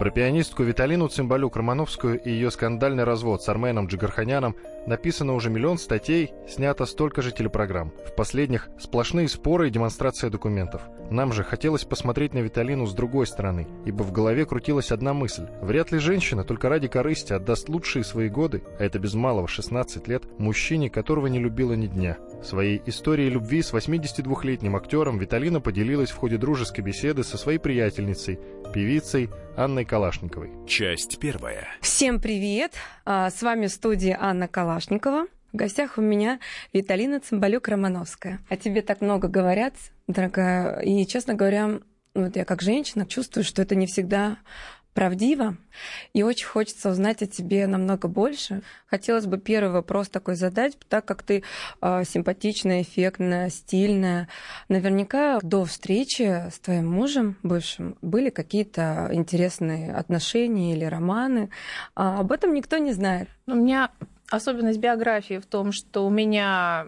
Про пианистку Виталину Цимбалюк-Романовскую и ее скандальный развод с Арменом Джигарханяном написано уже миллион статей, снято столько же телепрограмм. В последних сплошные споры и демонстрация документов. Нам же хотелось посмотреть на Виталину с другой стороны, ибо в голове крутилась одна мысль. Вряд ли женщина только ради корысти отдаст лучшие свои годы, а это без малого 16 лет, мужчине, которого не любила ни дня. Своей историей любви с 82-летним актером Виталина поделилась в ходе дружеской беседы со своей приятельницей, певицей Анной Калашниковой. Часть первая. Всем привет! А, с вами в студии Анна Калашникова. В гостях у меня Виталина Цымбалюк-Романовская. О тебе так много говорят, дорогая. И, честно говоря, вот я как женщина чувствую, что это не всегда правдиво, и очень хочется узнать о тебе намного больше. Хотелось бы первый вопрос такой задать, так как ты э, симпатичная, эффектная, стильная. Наверняка до встречи с твоим мужем бывшим были какие-то интересные отношения или романы. А об этом никто не знает. У меня особенность биографии в том, что у меня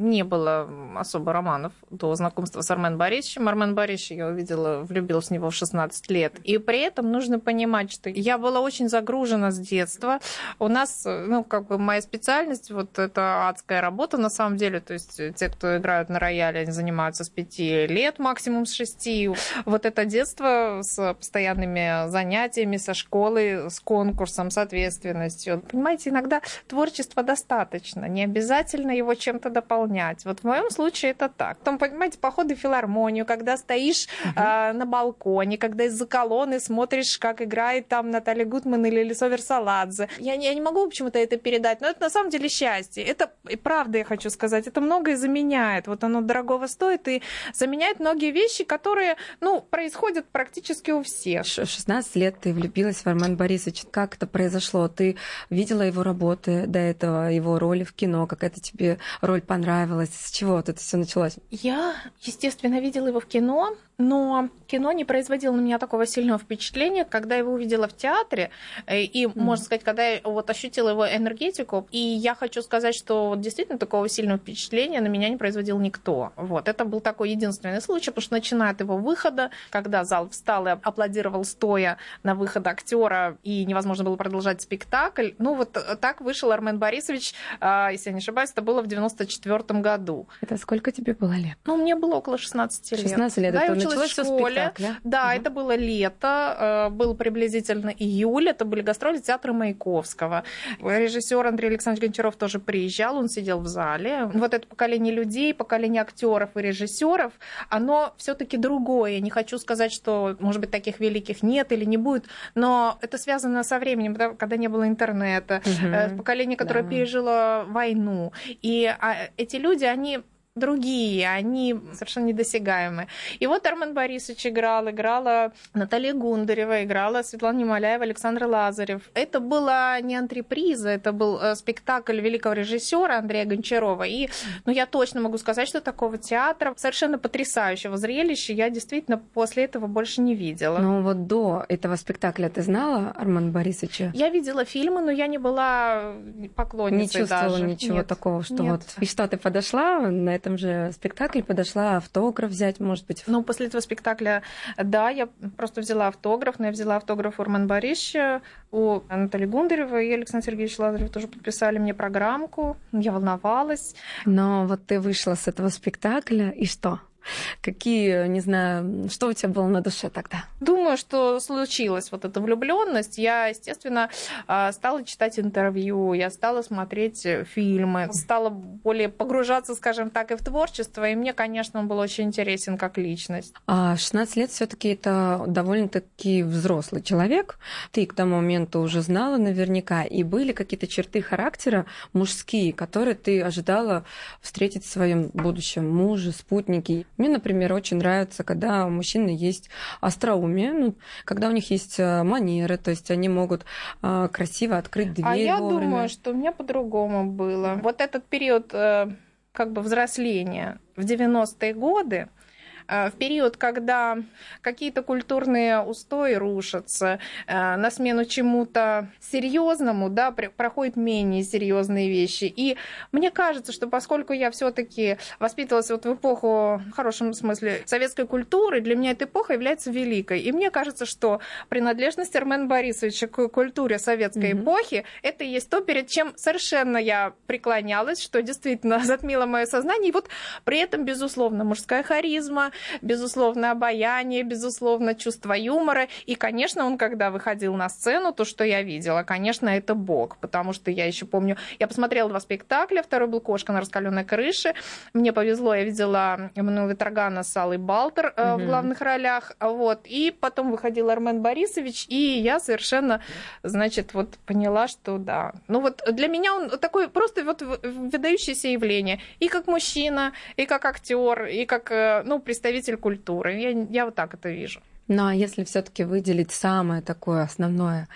не было особо романов до знакомства с Армен Борисовичем. Армен Борисович, я увидела, влюбилась в него в 16 лет. И при этом нужно понимать, что я была очень загружена с детства. У нас, ну, как бы моя специальность, вот это адская работа на самом деле. То есть те, кто играют на рояле, они занимаются с 5 лет, максимум с 6. Вот это детство с постоянными занятиями, со школой, с конкурсом, с ответственностью. Понимаете, иногда творчества достаточно. Не обязательно его чем-то дополнять выполнять. Вот в моем случае это так. Потом, понимаете, походы в филармонию, когда стоишь uh-huh. э, на балконе, когда из-за колонны смотришь, как играет там Наталья Гутман или Лисо Версаладзе. Я, я не могу почему-то это передать, но это на самом деле счастье. Это, и правда я хочу сказать, это многое заменяет. Вот оно дорогого стоит и заменяет многие вещи, которые, ну, происходят практически у всех. 16 лет ты влюбилась в Армен Борисович. Как это произошло? Ты видела его работы до этого, его роли в кино? Какая-то тебе роль понравилась? Понравилось? С чего вот это все началось? Я, естественно, видела его в кино, но кино не производило на меня такого сильного впечатления, когда я его увидела в театре, э, и, mm. можно сказать, когда я вот ощутила его энергетику, и я хочу сказать, что вот действительно такого сильного впечатления на меня не производил никто. Вот, это был такой единственный случай, потому что начиная от его выхода, когда зал встал и аплодировал стоя на выход актера, и невозможно было продолжать спектакль, ну вот так вышел Армен Борисович, а, если я не ошибаюсь, это было в 94 году. Это сколько тебе было лет? Ну, мне было около 16 лет. 16 лет, да, это началось в школе. Да, угу. это было лето, э, был приблизительно июль, это были гастроли театра Маяковского. Режиссер Андрей Александрович Гончаров тоже приезжал, он сидел в зале. Вот это поколение людей, поколение актеров и режиссеров, оно все-таки другое. Не хочу сказать, что, может быть, таких великих нет или не будет, но это связано со временем, когда не было интернета, угу. поколение, которое да. пережило войну. И а, эти люди, они другие, они совершенно недосягаемые. И вот Армен Борисович играл, играла Наталья Гундарева, играла Светлана Немоляева, Александр Лазарев. Это была не антреприза, это был э, спектакль великого режиссера Андрея Гончарова. И ну, я точно могу сказать, что такого театра совершенно потрясающего зрелища я действительно после этого больше не видела. Ну вот до этого спектакля ты знала Арман Борисовича? Я видела фильмы, но я не была поклонницей Не чувствовала даже. ничего Нет. такого, что Нет. вот... И что, ты подошла на этом же спектакле, подошла автограф взять, может быть? Ну, после этого спектакля, да, я просто взяла автограф, но я взяла автограф Урман Борисовича, у Анатолия Гундарева и Александра Сергеевича Лазарева тоже подписали мне программку, я волновалась. Но вот ты вышла с этого спектакля, и что? Какие, не знаю, что у тебя было на душе тогда? Думаю, что случилась вот эта влюбленность. Я, естественно, а, стала читать интервью, я стала смотреть фильмы, стала более погружаться, скажем так, и в творчество. И мне, конечно, он был очень интересен как личность. А 16 лет все таки это довольно-таки взрослый человек. Ты к тому моменту уже знала наверняка. И были какие-то черты характера мужские, которые ты ожидала встретить в своем будущем муже, спутнике. Мне, например, очень нравится, когда у мужчины есть остроумие, ну, когда у них есть э, манеры, то есть они могут э, красиво открыть дверь. А я вовремя. думаю, что у меня по-другому было. Вот этот период э, как бы взросления в 90-е годы, в период, когда какие-то культурные устои рушатся, на смену чему-то серьезному, да, проходят менее серьезные вещи. И мне кажется, что поскольку я все-таки воспитывалась вот в эпоху, в хорошем смысле, советской культуры, для меня эта эпоха является великой. И мне кажется, что принадлежность Армена Борисовича к культуре советской mm-hmm. эпохи, это и есть то, перед чем совершенно я преклонялась, что действительно затмило мое сознание. И вот при этом, безусловно, мужская харизма, безусловно, обаяние, безусловно, чувство юмора. И, конечно, он, когда выходил на сцену, то, что я видела, конечно, это Бог, потому что я еще помню, я посмотрела два спектакля, второй был «Кошка на раскаленной крыше». Мне повезло, я видела Эммануэла Витрагана с Аллой Балтер mm-hmm. в главных ролях. Вот. И потом выходил Армен Борисович, и я совершенно, значит, вот поняла, что да. Ну вот для меня он такой просто вот выдающееся явление. И как мужчина, и как актер, и как э, ну, представитель культуры. Я, я вот так это вижу. Ну а если все-таки выделить самое такое основное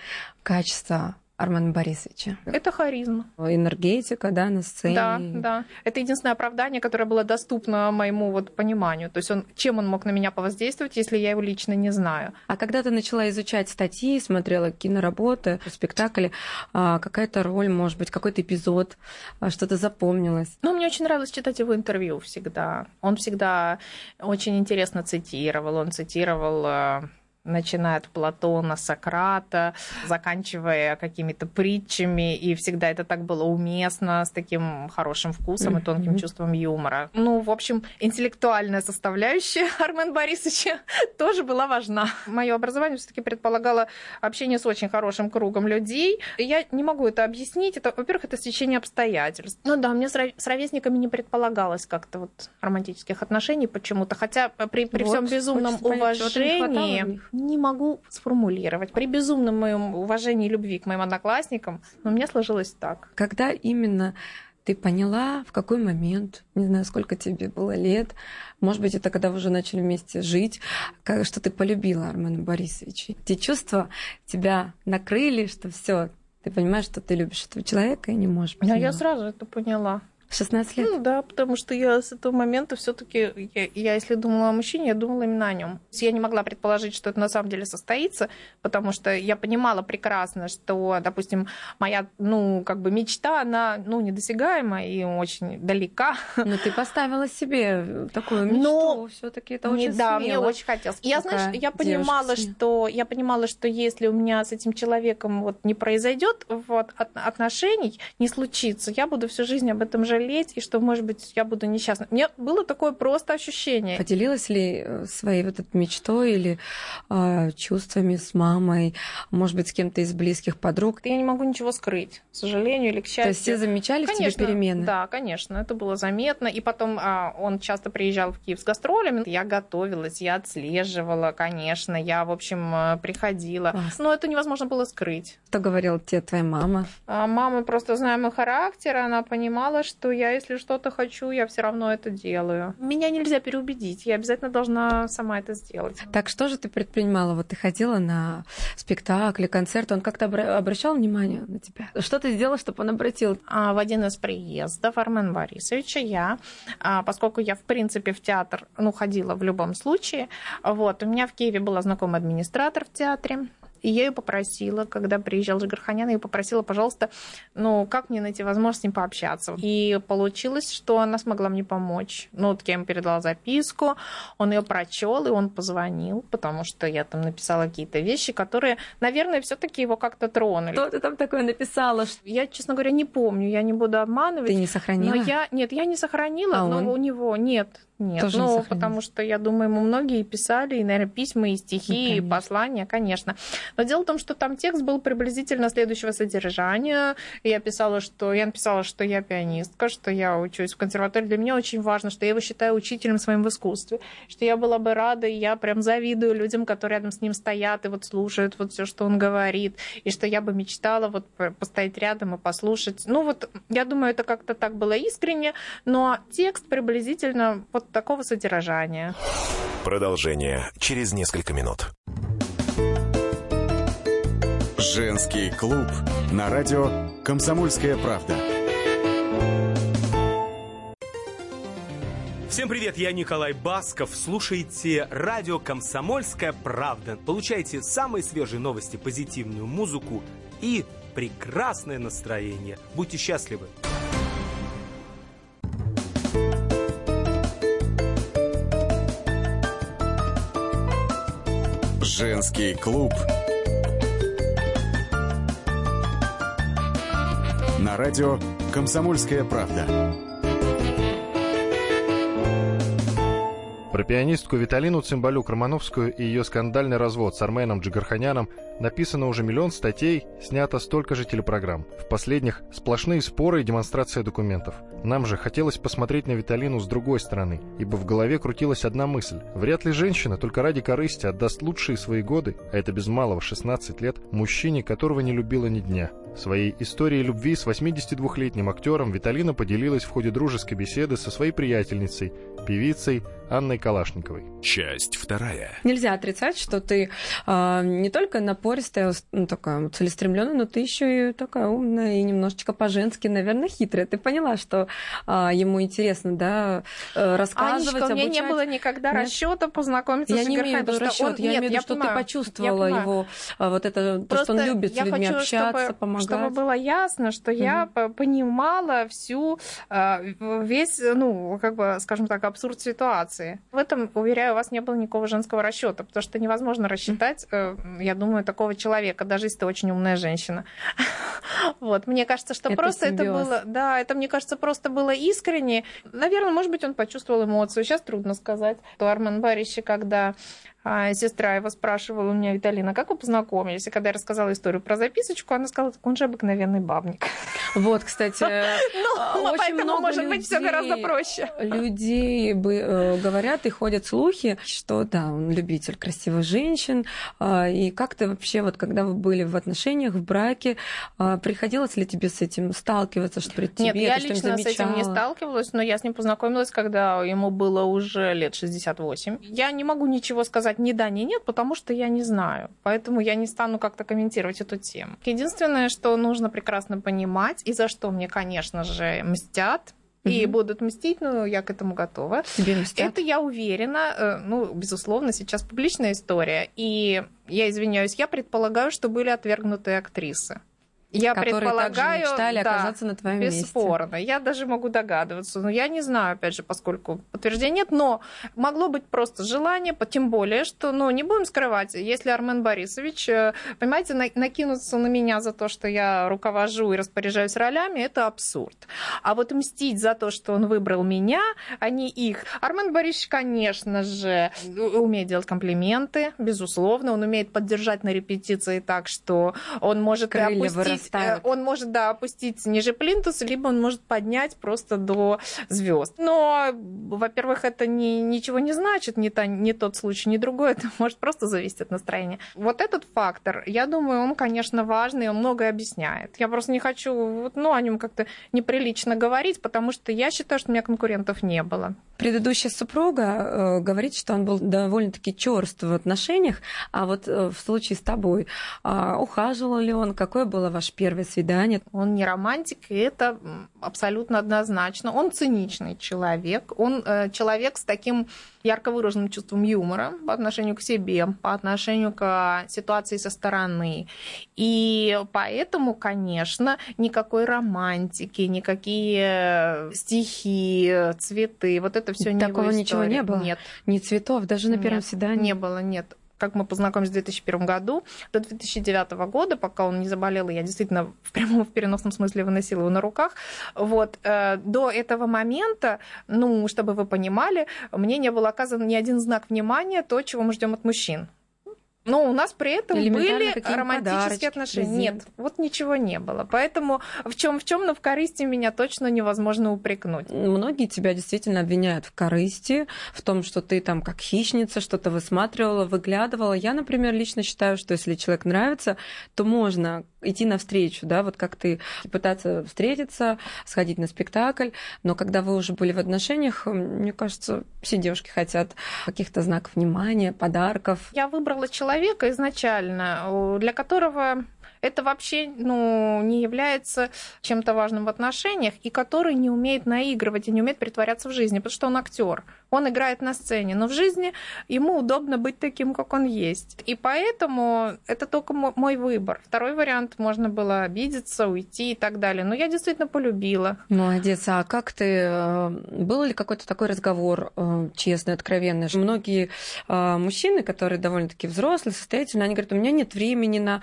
качество Армена Борисовича. Это харизма. Энергетика, да, на сцене. Да, да. Это единственное оправдание, которое было доступно моему вот пониманию. То есть он, чем он мог на меня повоздействовать, если я его лично не знаю. А когда ты начала изучать статьи, смотрела киноработы, спектакли, а, какая-то роль, может быть, какой-то эпизод, а, что-то запомнилось? Ну, мне очень нравилось читать его интервью всегда. Он всегда очень интересно цитировал. Он цитировал а, начиная от Платона, Сократа, заканчивая какими-то притчами, и всегда это так было уместно, с таким хорошим вкусом и тонким чувством юмора. Ну, в общем, интеллектуальная составляющая Армен Борисовича тоже была важна. Мое образование все-таки предполагало общение с очень хорошим кругом людей. Я не могу это объяснить. Это, во-первых, это стечение обстоятельств. Ну да, мне с ровесниками не предполагалось как-то вот романтических отношений почему-то, хотя при, при вот, всем безумном уважении не могу сформулировать. При безумном моем уважении и любви к моим одноклассникам, но у меня сложилось так. Когда именно ты поняла, в какой момент, не знаю, сколько тебе было лет, может быть, это когда вы уже начали вместе жить, что ты полюбила Армена Борисовича. Те чувства тебя накрыли, что все, ты понимаешь, что ты любишь этого человека и не можешь. А я сразу это поняла. 16 лет? Ну да, потому что я с этого момента все-таки, я, я если думала о мужчине, я думала именно о нем. Я не могла предположить, что это на самом деле состоится, потому что я понимала прекрасно, что, допустим, моя, ну, как бы мечта, она, ну, недосягаема и очень далека. Но ты поставила себе такую мечту, Но... все-таки это очень не, Да, мне очень хотелось. Я, знаешь, я понимала, что я понимала, что если у меня с этим человеком вот не произойдет вот отношений, не случится, я буду всю жизнь об этом жалеть жалеть, и что, может быть, я буду несчастна. Мне было такое просто ощущение. Поделилась ли э, своей вот этой мечтой или э, чувствами с мамой, может быть, с кем-то из близких подруг? Я не могу ничего скрыть, к сожалению или к счастью. То есть все замечали конечно, в тебе перемены? Да, конечно, это было заметно. И потом э, он часто приезжал в Киев с гастролями. Я готовилась, я отслеживала, конечно, я, в общем, э, приходила. Класс. Но это невозможно было скрыть. Что говорила тебе твоя мама? А мама просто, зная мой характер, она понимала, что я, если что-то хочу, я все равно это делаю. Меня нельзя переубедить, я обязательно должна сама это сделать. Так что же ты предпринимала? Вот ты ходила на спектакли, концерты, он как-то обращал внимание на тебя? Что ты сделала, чтобы он обратил? А, в один из приездов Армен Борисовича я, а, поскольку я, в принципе, в театр, ну, ходила в любом случае, вот, у меня в Киеве была знакомый администратор в театре, и я ее попросила, когда приезжал Жигарханян, я ее попросила, пожалуйста, ну, как мне найти возможность с ним пообщаться. И получилось, что она смогла мне помочь. Ну, вот я ему передала записку, он ее прочел, и он позвонил, потому что я там написала какие-то вещи, которые, наверное, все-таки его как-то тронули. Что ты там такое написала? Я, честно говоря, не помню, я не буду обманывать. Ты не сохранила? Но я, нет, я не сохранила, а но он? у него нет. Нет, Тоже ну, не потому что, я думаю, ему многие писали, и, наверное, письма, и стихи, ну, и послания, конечно. Но дело в том, что там текст был приблизительно следующего содержания. Я писала, что я написала, что я пианистка, что я учусь в консерватории. Для меня очень важно, что я его считаю учителем своим в искусстве, что я была бы рада, и я прям завидую людям, которые рядом с ним стоят и вот слушают вот все, что он говорит, и что я бы мечтала вот постоять рядом и послушать. Ну вот, я думаю, это как-то так было искренне, но текст приблизительно вот вот такого содержания. Продолжение через несколько минут. Женский клуб на радио «Комсомольская правда». Всем привет, я Николай Басков. Слушайте радио «Комсомольская правда». Получайте самые свежие новости, позитивную музыку и прекрасное настроение. Будьте счастливы. Женский клуб. На радио «Комсомольская правда». Про пианистку Виталину Цимбалюк-Романовскую и ее скандальный развод с Арменом Джигарханяном написано уже миллион статей, снято столько же телепрограмм. В последних сплошные споры и демонстрация документов. Нам же хотелось посмотреть на Виталину с другой стороны, ибо в голове крутилась одна мысль. Вряд ли женщина только ради корысти отдаст лучшие свои годы, а это без малого 16 лет, мужчине, которого не любила ни дня. Своей историей любви с 82-летним актером Виталина поделилась в ходе дружеской беседы со своей приятельницей, певицей Анной Калашниковой. Часть вторая. Нельзя отрицать, что ты э, не только напористая, ну, такая целеустремленная, но ты еще и такая умная и немножечко по-женски, наверное, хитрая. Ты поняла, что э, ему интересно, да, э, рассказывать, Анечка, у меня обучать. не было никогда Нет? расчета познакомиться Я с не имею в виду расчет, он- я Нет, имею в виду, что понимаю, ты я почувствовала его, а, вот это, то, что он любит с я людьми хочу, общаться, чтобы, помогать. чтобы было ясно, что я по- понимала всю э, весь, ну, как бы, скажем так, абсурд ситуации. В этом, уверяю вас, не было никакого женского расчета, потому что невозможно рассчитать, э, я думаю, такого человека, даже если ты очень умная женщина. Вот, мне кажется, что Это просто это симбиоз. было, да, это, мне кажется, просто было искренне. Наверное, может быть, он почувствовал эмоцию. Сейчас трудно сказать. То Армен Барище, когда сестра его спрашивала у меня, Виталина, как вы познакомились? И когда я рассказала историю про записочку, она сказала, так он же обыкновенный бабник. Вот, кстати, а, Ну, очень поэтому, много может быть, все людей- гораздо проще. Людей бы, э, говорят и ходят слухи, что да, он любитель красивых женщин. А, И как ты вообще, вот когда вы были в отношениях, в браке, а, приходилось ли тебе с этим сталкиваться, что при тебе Нет, я лично с этим не сталкивалась, но я с ним познакомилась, когда ему было уже лет 68. Я не могу ничего сказать ни да, ни нет, потому что я не знаю. Поэтому я не стану как-то комментировать эту тему. Единственное, что нужно прекрасно понимать, и за что мне, конечно же, мстят, и Мгм. будут мстить, но я к этому готова. Тебе мстят? Это я уверена, э, ну, безусловно, сейчас публичная история. И я извиняюсь, я предполагаю, что были отвергнутые актрисы. Я которые предполагаю, также мечтали да, оказаться на твоем месте. Бесспорно. Я даже могу догадываться. Но я не знаю, опять же, поскольку подтверждения нет. Но могло быть просто желание, тем более, что, ну, не будем скрывать, если Армен Борисович, э, понимаете, на- накинуться на меня за то, что я руковожу и распоряжаюсь ролями, это абсурд. А вот мстить за то, что он выбрал меня, а не их. Армен Борисович, конечно же, умеет делать комплименты, безусловно. Он умеет поддержать на репетиции так, что он может и Крылья опустить, э, он может, да, опустить ниже плинтуса, либо он может поднять просто до звезд. Но, во-первых, это не, ничего не значит, не, та, не тот случай, не другой, это может просто зависеть от настроения. Вот этот фактор, я думаю, он, конечно, важный, он многое объясняет. Я просто не хочу вот, ну, о нем как-то неприлично говорить, потому что я считаю, что у меня конкурентов не было. Предыдущая супруга э, говорит, что он был довольно-таки черст в отношениях, а вот э, в случае с тобой, а, ухаживал ли он, какое было ваше первое свидание? Он не романтик, и это абсолютно однозначно. Он циничный человек, он э, человек с таким ярко выраженным чувством юмора по отношению к себе, по отношению к э, ситуации со стороны. И поэтому, конечно, никакой романтики, никакие стихи, э, цветы, вот это все не Такого его ничего не было? Нет. Ни цветов, даже на первом Нет, свидании? Не было, нет. Как мы познакомились в 2001 году, до 2009 года, пока он не заболел, и я действительно в прямом в переносном смысле выносила его на руках, вот, э, до этого момента, ну, чтобы вы понимали, мне не был оказан ни один знак внимания, то, чего мы ждем от мужчин. Но у нас при этом были романтические подарочки, отношения. презент. Нет, вот ничего не было. Поэтому в чем в чем, но в корысти меня точно невозможно упрекнуть. Многие тебя действительно обвиняют в корысти, в том, что ты там как хищница что-то высматривала, выглядывала. Я, например, лично считаю, что если человек нравится, то можно идти навстречу, да, вот как ты пытаться встретиться, сходить на спектакль, но когда вы уже были в отношениях, мне кажется, все девушки хотят каких-то знаков внимания, подарков. Я выбрала человека изначально, для которого это вообще ну, не является чем-то важным в отношениях, и который не умеет наигрывать и не умеет притворяться в жизни, потому что он актер. Он играет на сцене, но в жизни ему удобно быть таким, как он есть. И поэтому это только мой выбор. Второй вариант можно было обидеться, уйти и так далее. Но я действительно полюбила. Молодец. А как ты... Э, был ли какой-то такой разговор э, честный, откровенный? Многие э, мужчины, которые довольно-таки взрослые, состоятельные, они говорят, у меня нет времени на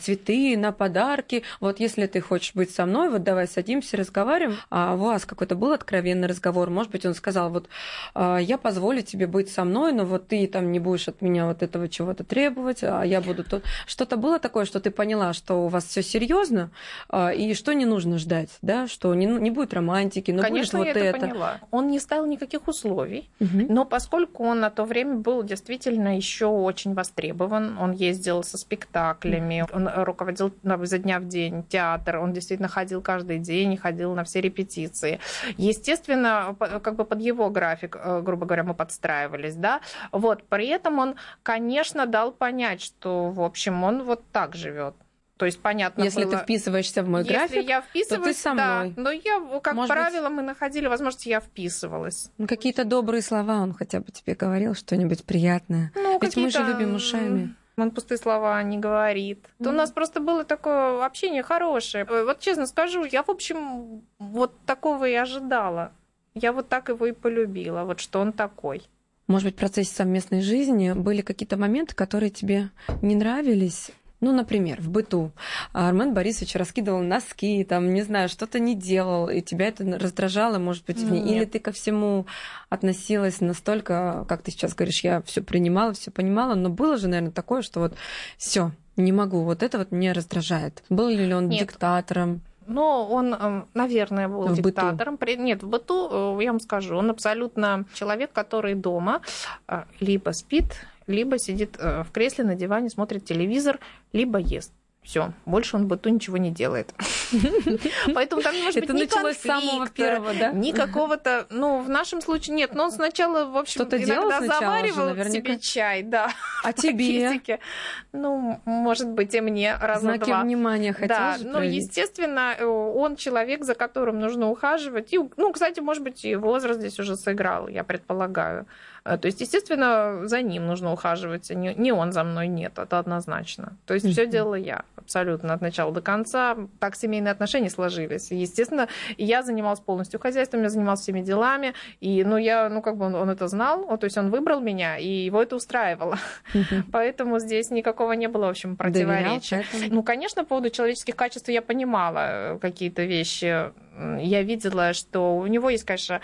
цветы, на подарки. Вот если ты хочешь быть со мной, вот давай садимся, разговариваем. А у вас какой-то был откровенный разговор? Может быть, он сказал, вот а, я позволю тебе быть со мной, но вот ты там не будешь от меня вот этого чего-то требовать, а я буду тут. Что-то было такое, что ты поняла, что у вас все серьезно а, и что не нужно ждать, да, что не, не будет романтики, но Конечно, будет вот я это. это поняла. Он не ставил никаких условий, угу. но поскольку он на то время был действительно еще очень востребован, он ездил со спектаклями, он руководил изо дня в день театр, он действительно ходил каждый день, ходил на все репетиции. Естественно, как бы под его график Э, грубо говоря, мы подстраивались, да, вот, при этом он, конечно, дал понять, что, в общем, он вот так живет. То есть понятно Если было, ты вписываешься в мой если график, я вписываюсь, то ты со мной. Да, но я, как Может правило, быть... мы находили возможность, я вписывалась. Ну, какие-то добрые слова он хотя бы тебе говорил, что-нибудь приятное. Ну, Ведь мы же любим ушами. Он пустые слова не говорит. Mm-hmm. То у нас просто было такое общение хорошее. Вот честно скажу, я, в общем, вот такого и ожидала. Я вот так его и полюбила, вот что он такой. Может быть, в процессе совместной жизни были какие-то моменты, которые тебе не нравились? Ну, например, в быту Армен Борисович раскидывал носки, там, не знаю, что-то не делал, и тебя это раздражало, может быть, Нет. или ты ко всему относилась настолько, как ты сейчас говоришь, я все принимала, все понимала, но было же, наверное, такое, что вот все, не могу, вот это вот меня раздражает. Был ли он Нет. диктатором? Но он, эм, наверное, был в диктатором. Быту. Нет, в быту, э, я вам скажу, он абсолютно человек, который дома э, либо спит, либо сидит э, в кресле на диване, смотрит телевизор, либо ест. Все, больше он быту ничего не делает. Поэтому там не может быть ни началось с самого первого, да? Ни какого-то, ну, в нашем случае нет. Но он сначала, в общем, Что-то иногда заваривал же, себе чай, да. А тебе? Ну, может быть, и мне раза Знаки два. внимания хотел Да, ну, естественно, он человек, за которым нужно ухаживать. И, ну, кстати, может быть, и возраст здесь уже сыграл, я предполагаю. Э, то есть, естественно, за ним нужно ухаживать, а не, не он за мной нет, это однозначно. То есть, все делала я абсолютно от начала до конца. Так семейные отношения сложились. Естественно, я занималась полностью хозяйством, я занималась всеми делами. И, ну, я, ну, как бы он, он это знал, то есть он выбрал меня, и его это устраивало. Поэтому здесь никакого не было, в общем, противоречия. Ну, конечно, по поводу человеческих качеств я понимала э, какие-то вещи. Я видела, что у него есть, конечно,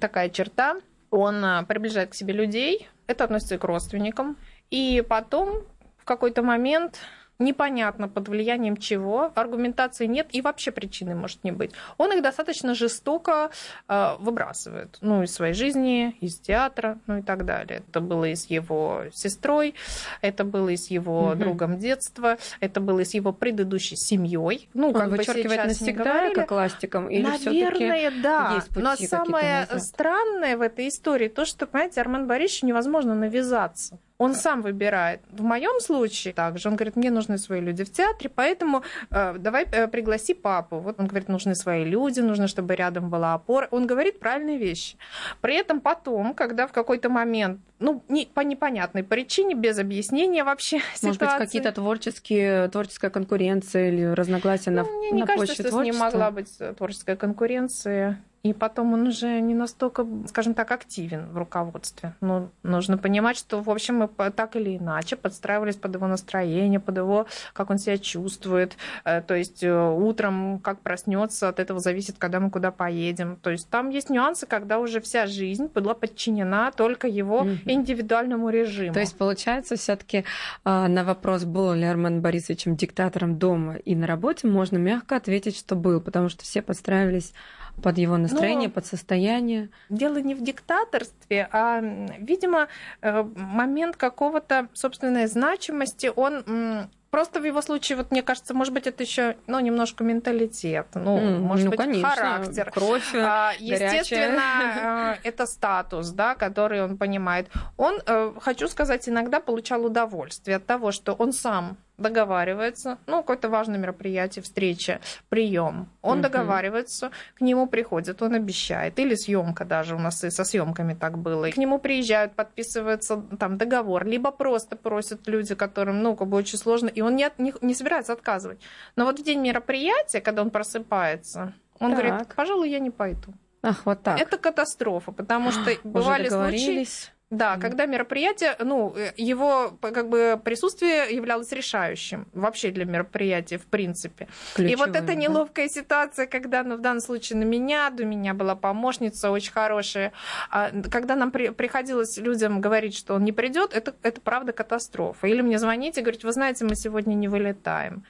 такая черта, он а, приближает к себе людей, это относится и к родственникам. И потом в какой-то момент непонятно под влиянием чего, аргументации нет и вообще причины может не быть. Он их достаточно жестоко э, выбрасывает, ну, из своей жизни, из театра, ну и так далее. Это было и с его сестрой, это было и с его угу. другом детства, это было и с его предыдущей семьей. Ну, Он как вычеркивает бы навсегда, как ластиком, или Наверное, да. Есть пути Но самое назад? странное в этой истории то, что, понимаете, Армен Борисовичу невозможно навязаться. Он сам выбирает. В моем случае также он говорит, мне нужны свои люди в театре, поэтому э, давай э, пригласи папу. Вот он говорит, нужны свои люди, нужно, чтобы рядом была опора. Он говорит правильные вещи. При этом потом, когда в какой-то момент, ну, не, по непонятной причине, без объяснения вообще Может ситуации... быть, какие-то творческие, творческая конкуренция или разногласия ну, на, мне не на кажется, почве что с ним могла быть творческая конкуренция. И потом он уже не настолько, скажем так, активен в руководстве. Но нужно понимать, что, в общем, мы так или иначе подстраивались под его настроение, под его, как он себя чувствует. Э, то есть э, утром, как проснется, от этого зависит, когда мы куда поедем. То есть там есть нюансы, когда уже вся жизнь была подчинена только его индивидуальному режиму. То есть, получается, все-таки а, на вопрос, был ли Армен Борисовичем диктатором дома и на работе, можно мягко ответить, что был, потому что все подстраивались под его настроение, Но под состояние. Дело не в диктаторстве, а, видимо, э, момент какого-то собственной значимости, он Просто в его случае, вот мне кажется, может быть, это еще, ну, немножко менталитет, ну, mm, может ну, быть, конечно. характер. Кровь, а, Естественно, э, это статус, да, который он понимает. Он, э, хочу сказать, иногда получал удовольствие от того, что он сам договаривается, ну, какое-то важное мероприятие, встреча, прием. Он угу. договаривается, к нему приходит, он обещает. Или съемка даже, у нас и со съемками так было. И к нему приезжают, подписывается там договор, либо просто просят люди, которым, ну, как бы очень сложно, и он не, не, не собирается отказывать. Но вот в день мероприятия, когда он просыпается, он так. говорит, пожалуй, я не пойду. Ах, вот так. Это катастрофа, потому что бывали случаи... Да, mm. когда мероприятие, ну, э, его как бы присутствие являлось решающим вообще для мероприятия, в принципе. Ключевым, и вот эта неловкая да? ситуация, когда, ну, в данном случае на меня, у меня была помощница очень хорошая, а, когда нам при, приходилось людям говорить, что он не придет, это, это правда катастрофа. Или мне звонить и говорить, вы знаете, мы сегодня не вылетаем.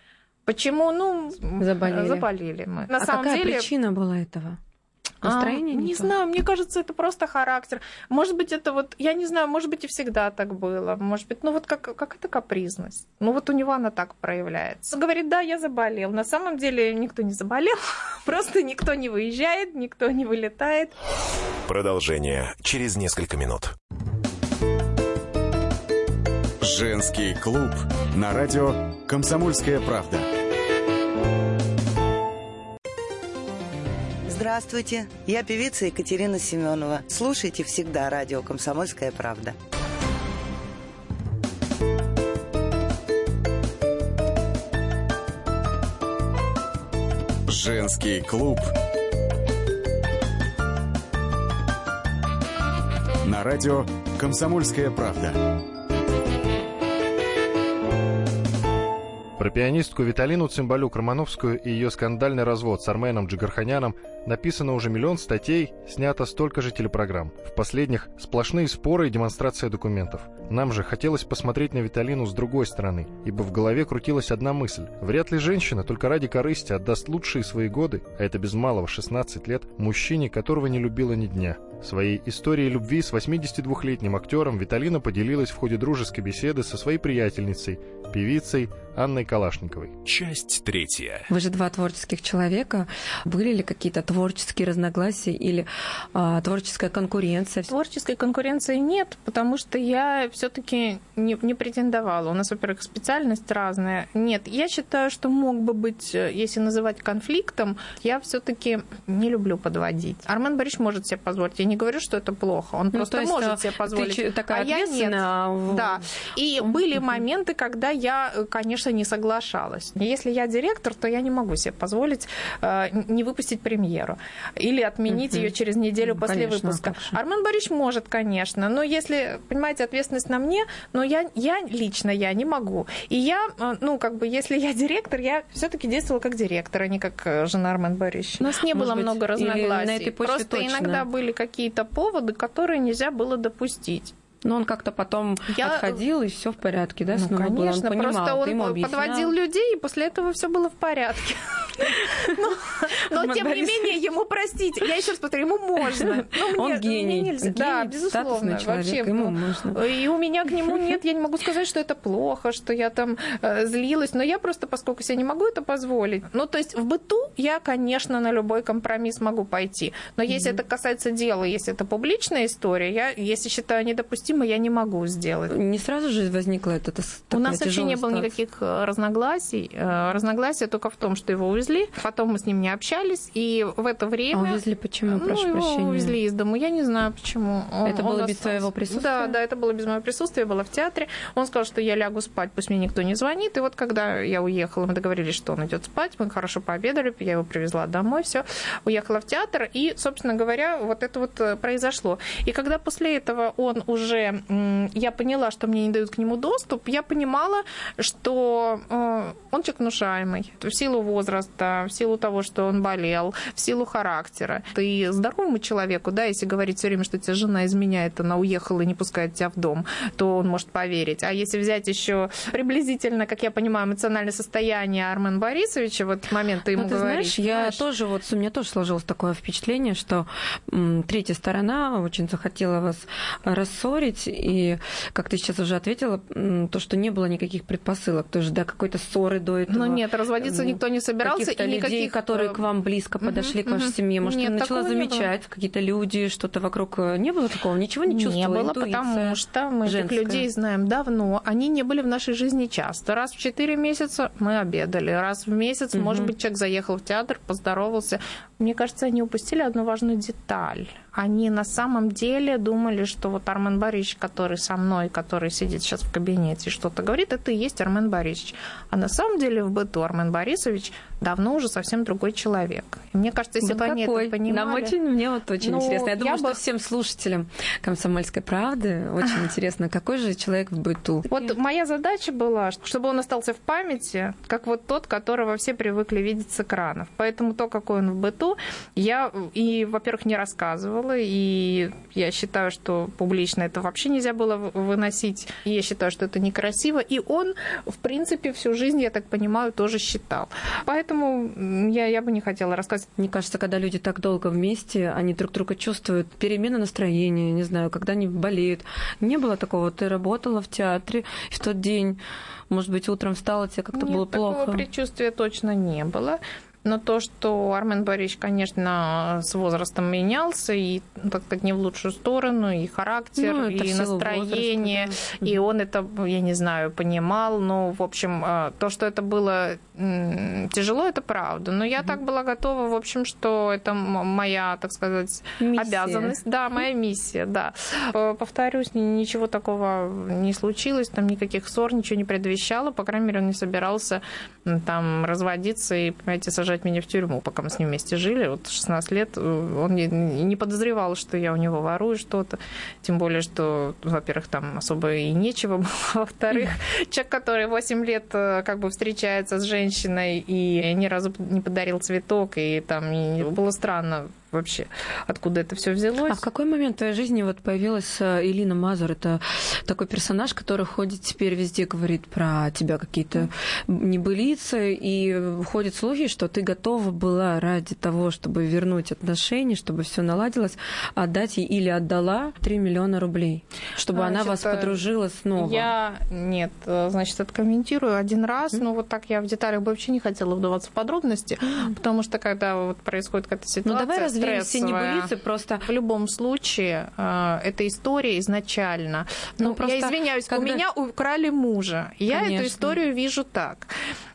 Почему? Ну, заболели, заболели мы. На а самом какая деле... причина была этого? Настроение? А, не, не знаю, мне кажется, это просто характер. Может быть, это вот, я не знаю, может быть, и всегда так было. Может быть, ну вот как, как это капризность. Ну вот у него она так проявляется. Говорит, да, я заболел. На самом деле никто не заболел, просто никто не выезжает, никто не вылетает. Продолжение через несколько минут. Женский клуб на радио «Комсомольская правда». Здравствуйте, я певица Екатерина Семенова. Слушайте всегда радио «Комсомольская правда». Женский клуб на радио «Комсомольская правда». Про пианистку Виталину Цимбалюк-Романовскую и ее скандальный развод с Арменом Джигарханяном написано уже миллион статей, снято столько же телепрограмм. В последних сплошные споры и демонстрация документов. Нам же хотелось посмотреть на Виталину с другой стороны, ибо в голове крутилась одна мысль. Вряд ли женщина только ради корысти отдаст лучшие свои годы, а это без малого 16 лет, мужчине, которого не любила ни дня. Своей историей любви с 82-летним актером Виталина поделилась в ходе дружеской беседы со своей приятельницей, певицей Анной Калашниковой. Часть третья. Вы же два творческих человека. Были ли какие-то творческие разногласия или а, творческая конкуренция? Творческой конкуренции нет, потому что я все-таки не, не претендовала. У нас, во-первых, специальность разная. Нет, я считаю, что мог бы быть, э, если называть конфликтом, я все-таки не люблю подводить. Армен Борисович может себе позволить. Я не говорю, что это плохо. Он ну, просто может а, себе позволить. Ты такая а я нет. Да. И были моменты, когда я, э, конечно, не соглашалась. Если я директор, то я не могу себе позволить э, не выпустить премьеру или отменить ее через неделю ну, после конечно, выпуска. Армен Борисович может, конечно, но если, понимаете, ответственность на мне, но я, я лично я не могу. И я, э, ну, как бы, если я директор, я все-таки действовала как директор, а не как э, жена Армен Борисович. У нас не Может было быть, много разногласий. На этой Просто точно. иногда были какие-то поводы, которые нельзя было допустить. Но он как-то потом я... отходил, и все в порядке, да? Ну, снова конечно, было. Он понимал, просто он подводил людей, и после этого все было в порядке. Но, тем не менее, ему простить. Я еще раз повторю, ему можно. Он гений. Да, безусловно. Вообще. И у меня к нему нет, я не могу сказать, что это плохо, что я там э, злилась, но я просто, поскольку себе не могу это позволить. Ну, то есть в быту я, конечно, на любой компромисс могу пойти. Но если это касается дела, если это публичная история, я, если считаю недопустимым недопустимо, я не могу сделать. Не сразу же возникло это У нас вообще не было никаких э, разногласий. Э, разногласия только в том, что его увезли, потом мы с ним не общались, и в это время... А увезли почему, ну, прошу его прощения? увезли из дома, я не знаю почему. Он, это было без твоего присутствия? Да, да, это было без моего присутствия, я была в театре. Он сказал, что я лягу спать, пусть мне никто не звонит. И вот когда я уехала, мы договорились, что он идет спать, мы хорошо пообедали, я его привезла домой, все, уехала в театр, и, собственно говоря, вот это вот э, произошло. И когда после этого он уже я поняла, что мне не дают к нему доступ, я понимала, что э, он человек внушаемый. В силу возраста, в силу того, что он болел, в силу характера. Ты здоровому человеку, да, если говорить все время, что тебя жена изменяет, она уехала и не пускает тебя в дом, то он может поверить. А если взять еще приблизительно, как я понимаю, эмоциональное состояние Армен Борисовича, вот момент ты ему ну, ты говоришь. Знаешь, я тоже вот, у меня тоже сложилось такое впечатление, что м, третья сторона очень захотела вас рассорить, говорить, и как ты сейчас уже ответила, то, что не было никаких предпосылок, то есть до какой-то ссоры до этого. Ну нет, разводиться никто не собирался, каких-то людей, никаких, которые э, к вам близко подошли, мгм, к вашей мгм. семье? Может, Нет, ты начала замечать какие-то люди, что-то вокруг? э, Не было такого? Ничего не чувствовала? Не было, интуиция? потому что мы женская. этих людей знаем давно. Они не были в нашей жизни часто. Раз в 4 месяца мы обедали. Раз в месяц, Мгм. может быть, человек заехал в театр, поздоровался. Мне кажется, они упустили одну важную деталь. Они на самом деле думали, что вот Армен Борисович, который со мной, который сидит сейчас в кабинете и что-то говорит, это и есть Армен Борисович. А на самом деле в быту Армен Борисович давно уже совсем другой человек. И мне кажется, если Вот бы они какой? это понимали... Нам очень, мне вот очень Ну, интересно. Я думаю, я что бы- всем слушателям «Комсомольской правды» очень интересно, какой же человек в быту. Вот моя задача была, чтобы он остался в памяти, как вот тот, которого все привыкли видеть с экранов. Поэтому то, какой он в быту, я и, во-первых, не рассказывала, и я считаю, что публично это вообще нельзя было вы- выносить, и я считаю, что это некрасиво, и он, в принципе, всю жизнь, я так понимаю, тоже считал. Поэтому я, я бы не хотела рассказывать. Мне кажется, когда люди так долго вместе, они друг друга чувствуют, перемена настроения, не знаю, когда они болеют. Не было такого, ты работала в театре, в тот день, может быть, утром встала, тебе как-то Нет, было такого плохо. предчувствия точно не было. Но то, что Армен Борисович, конечно, с возрастом менялся, и, ну, так сказать, не в лучшую сторону, и характер, Ну, и настроение, возраста, да. и он это, я не знаю, понимал. Но, в общем, э, то, что это было тяжело, это правда. Но я так была готова, в общем, что это моя, так сказать, Миссия. обязанность. Да, моя миссия, да. Э, Повторюсь, ни- ничего такого не случилось, там никаких ссор, ничего не предвещало. По крайней мере, он не собирался там разводиться и, понимаете, сажать меня в тюрьму, пока мы с ним вместе жили. Вот 16 лет э, он не, не подозревал, что я у него ворую что-то. Тем более, что, во-первых, там особо и нечего было. Во-вторых, человек, который 8 лет э, как бы встречается с женщиной и ни разу не подарил цветок, и там и было странно вообще, откуда это все взялось. А в какой момент в твоей жизни вот появилась э, Элина Мазур? Это такой персонаж, который ходит теперь везде, говорит про тебя какие-то небылицы, и ходят слухи, что ты готова была ради того, чтобы вернуть отношения, чтобы все наладилось, отдать ей или отдала 3 миллиона рублей, чтобы А, она вас значит, э, подружила снова. Я нет, э, значит, откомментирую один раз, но вот так я в деталях бы вообще не хотела вдаваться в подробности, потому что когда вот происходит какая-то Ну ситуация давай развеем все небылицы, просто В любом случае, э, эта история изначально. Ну, Ну, просто я извиняюсь, когда- у меня украли мужа. Я Конечно. эту историю вижу так.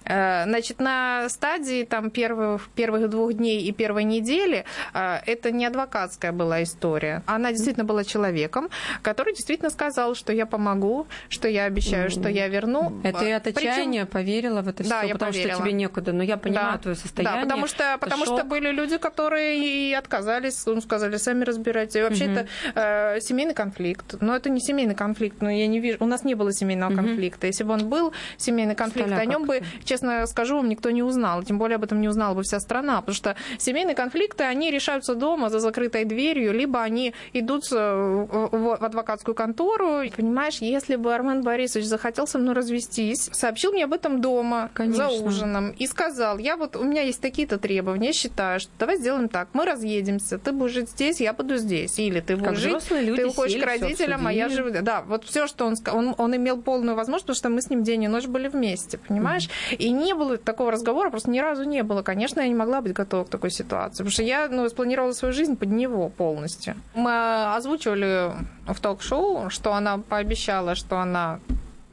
Э, Значит, на стадии там, первых, первых двух дней и первой недели э, это не адвокатская была история. Она действительно была человеком, который действительно сказал, что я помогу, что я обещаю, что я верну. это и от Причем- отчаяния поверила в это Да, все, я потому поверила. что тебе некуда. Но я понимаю Да. твое состояние. Да, потому что, потому что были люди, которые и отказались, ну, сказали, сами разбирайтесь. И вообще Мгм. это э, семейный конфликт. Но это не семейный конфликт, но я не вижу. У нас не было семейного Мгм. конфликта. Если бы он был семейный конфликт, Представляю, о нем бы, честно скажу вам, никто не узнал. Тем более об этом не узнала бы вся страна. Потому что семейные конфликты, они решаются дома за закрытой дверью, либо они идут э, в адвокатскую контору. И, Понимаешь, если бы Армен Борисович захотел со мной развестись, сообщил мне об этом дома Конечно. за ужином и сказал, я вот, у меня есть такие-то требования, я считаю, что давай сделаем так, мы разъедемся, ты будешь жить здесь, я буду здесь. Или ты будешь Как жить, люди ты уходишь сели, к родителям, а я живу... Да, вот все, что он, ска- он Он имел полную возможность, потому что мы с ним день и ночь были вместе, понимаешь? И не было такого разговора, просто ни разу не было. Конечно, я не могла быть готова к такой ситуации, потому что я ну, спланировала свою жизнь под него полностью. Мы озвучивали в ток-шоу, что она пообещала, что она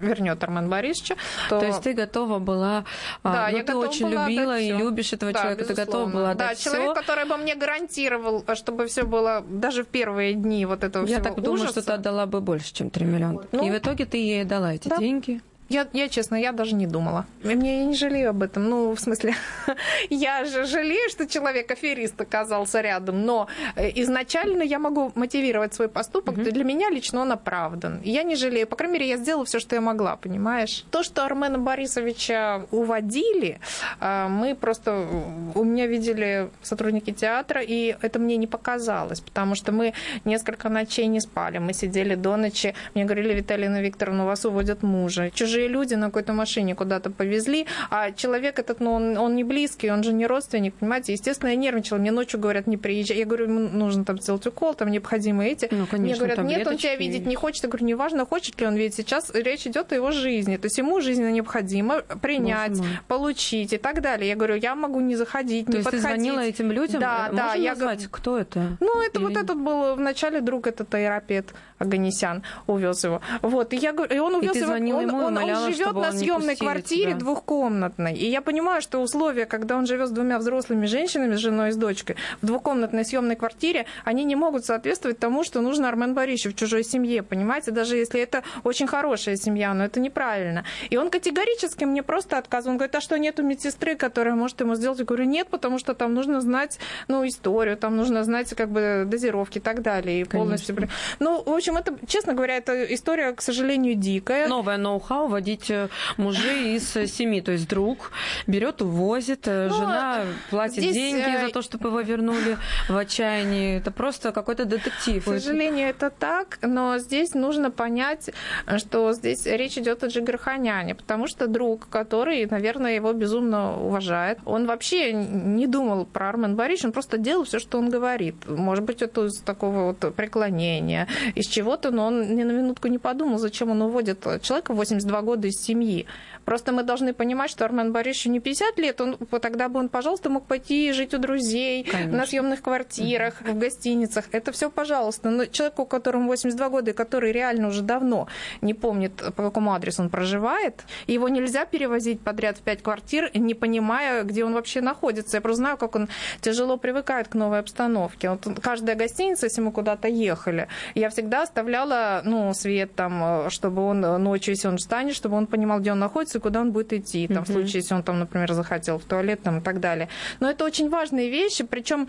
вернет Армен Борисовича. То есть ты готова была, а, Да, ну, я ты очень любила и любишь этого Да, человека, ты готова безусловно. была Да, отдать человек, всё. который бы мне гарантировал, чтобы все было даже в первые дни вот этого Я всего так думаю, ужаса. что ты отдала бы больше, чем 3 миллиона. Ну, и в итоге ты ей дала эти да. деньги. Я, я, честно, я даже не думала. Мне я не жалею об этом. Ну, в смысле, я же жалею, что человек аферист оказался рядом, но э, изначально я могу мотивировать свой поступок. Для меня лично он оправдан. Я не жалею. По крайней мере, я сделала все, что я могла, понимаешь? То, что Армена Борисовича уводили, э, мы просто... У меня видели сотрудники театра, и это мне не показалось, потому что мы несколько ночей не спали. Мы сидели до ночи. Мне говорили, Виталина Викторовна, у вас уводят мужа. Чужие чужие люди на какой-то машине куда-то повезли, а человек этот, ну, он, он не близкий, он же не родственник, понимаете? Естественно, я нервничала. Мне ночью говорят, не приезжай. Я говорю, нужно там сделать укол, там необходимы эти. Ну, конечно, Мне говорят, нет, он тебя видеть не хочет. Я говорю, неважно, хочет ли он видеть. Сейчас речь идет о его жизни. То есть ему жизненно необходимо принять, получить и так далее. Я говорю, я могу не заходить, То не есть подходить. ты звонила этим людям? Да, Можем да. Я назвать, говорю, кто это? ну, это Или- вот этот был вначале друг, этот аэропед Аганесян увез его. Вот, и я говорю, и он увез ты его. звонила он, ему и он, умоляла, живет чтобы на он съемной квартире тебя. двухкомнатной. И я понимаю, что условия, когда он живет с двумя взрослыми женщинами, с женой и с дочкой, в двухкомнатной съемной квартире, они не могут соответствовать тому, что нужно Армен Борисовичу в чужой семье, понимаете, даже если это очень хорошая семья, но это неправильно. И он категорически мне просто отказывал. Он говорит, а что, нету медсестры, которая может ему сделать? Я говорю, нет, потому что там нужно знать, ну, историю, там нужно знать, как бы, дозировки и так далее. И полностью... Ну, в общем, это, честно говоря, это история, к сожалению, дикая. Новое ноу-хау водить э, мужей из э, семьи. То есть друг берет, увозит, э, Ну, жена платит здесь, деньги за то, чтобы его вернули в отчаянии. Это просто какой-то детектив. К сожалению, это так, но здесь нужно понять, что здесь речь идет о Джигарханяне, потому что друг, который, наверное, его безумно уважает, он вообще не думал про Армен Борисович, он просто делал все, что он говорит. Может быть, это из такого вот преклонения, из чего-то, но он ни на минутку не подумал, зачем он уводит человека в 82 года из семьи. Просто мы должны понимать, что Армен Борисовичу не 50 лет, он, тогда бы он, пожалуйста, мог пойти жить у друзей, Конечно. на съемных квартирах, в гостиницах. Это все, пожалуйста. Но человеку, которому 82 года, и который реально уже давно не помнит, по какому адресу он проживает, его нельзя перевозить подряд в пять квартир, не понимая, где он вообще находится. Я просто знаю, как он тяжело привыкает к новой обстановке. Вот каждая гостиница, если мы куда-то ехали, я всегда оставляла ну, свет там, чтобы он ночью, если он встанет, чтобы он понимал, где он находится и куда он будет идти. Там, В случае, если он там, например, захотел в туалет там, и так далее. Но это очень важные вещи. Причем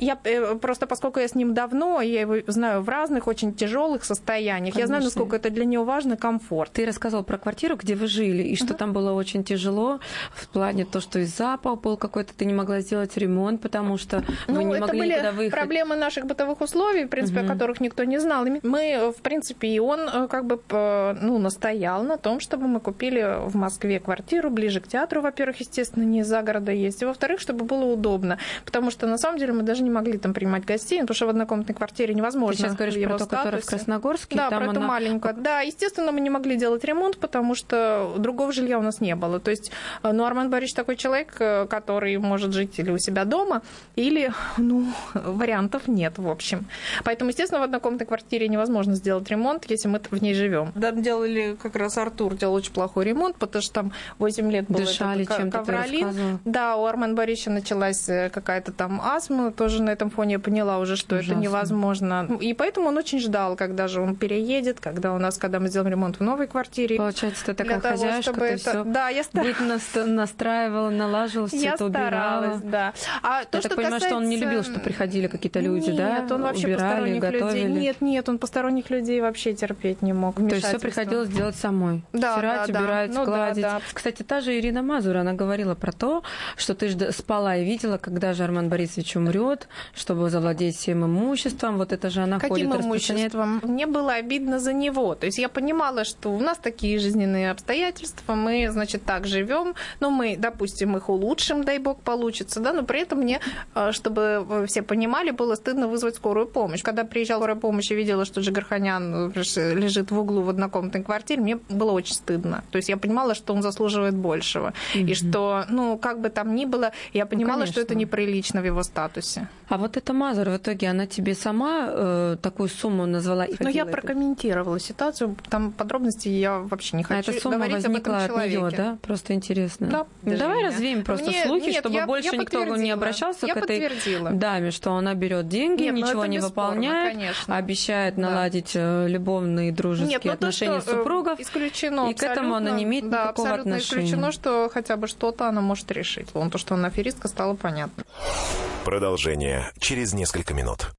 я э, просто, поскольку я с ним давно, я его знаю в разных очень тяжелых состояниях, я знаю, Конечно. насколько это для него важно, комфорт. Ты рассказывал про квартиру, где вы жили, и что там было очень тяжело в плане то, что из запал был какой-то, ты не могла сделать ремонт, потому что вы Ну, не это могли были никуда выехать. проблемы наших бытовых условий, в принципе, Мгм. о которых никто не знал. Мы, в принципе, и он э, как бы ну, настоял на том, чтобы мы купили в Москве квартиру ближе к театру, во-первых, естественно, не из-за города есть, и во-вторых, чтобы было удобно. Потому что, на самом деле, мы даже не могли там принимать гостей, потому что в однокомнатной квартире Ты невозможно. сейчас говоришь про ту, которая в. Красногорске, Да, там про эту она- маленькую. Да, естественно, мы не могли делать ремонт, потому что другого жилья у нас не было. То есть, э, ну, Армен Борисович такой человек, э, который может жить или у себя дома, или, ну, вариантов нет, в общем. Поэтому, естественно, в однокомнатной квартире невозможно сделать ремонт, если мы в ней живем. Да, делали как раз Артур делал очень плохой ремонт, потому что там 8 лет был Дышали чем-то, ты ковролин. Да, у Армен Борисовича началась э, какая-то там астма, тоже на этом фоне я поняла уже, что Ужасно. это невозможно. И поэтому он очень ждал, когда же он переедет, когда у нас, когда мы сделаем ремонт в новой квартире. Получается, ты такая того, хозяюшка, чтобы ты это- всё Да, я старалась. быт наст- настраивала, налаживала, все Я это убирала. да. А то, Я что так понимаю, что он не любил, что приходили какие-то люди, нет, да? Нет, он вообще убирали, посторонних готовили. людей. Нет, нет, он посторонних людей вообще терпеть не мог. То есть все приходилось делать самой. Да, Стирать, да, да. убирать, Ну да, гладить. да. Кстати, та же Ирина Мазур, она говорила про то, что ты спала и видела, когда же Арман Борисович умрет, чтобы завладеть всем имуществом. Вот это же она Каким ходит, имуществом? Мне было обидно за него. То есть я понимала, что у нас такие жизненные обстоятельства, мы, значит, так живем, но мы, допустим, их улучшим, дай бог, получится, да, но при этом мне, э, чтобы все понимали, было стыдно вызвать скорую помощь. Когда приезжала скорая помощь и видела, что Джигарханян э, лежит в углу в однокомнатной квартире, мне было очень стыдно. То есть я понимала, что он заслуживает большего. И что, ну, как бы там ни было, я понимала, что это неприлично в его статусе. А вот эта Мазур в итоге, она тебе сама э, такую сумму назвала? и Но хотела я это? прокомментировала ситуацию, там подробности я вообще не А хочу эта сумма говорить об возникла этом от человеке. нее, да? Просто интересно. Да, Ну, давай меня. развеем просто Мне- слухи, нет, чтобы я- больше я никто не обращался Я к этой подтвердила. даме, что она берет деньги, Нет, ну ничего не бесспорно, выполняет, конечно. обещает Да. наладить э, любовные дружеские Нет, но то, отношения что, э, супругов. исключено и к этому она не имеет да, никакого абсолютно отношения. исключено, что хотя бы что-то она может решить. Вон то, что она аферистка, стало понятно. Продолжение через несколько минут.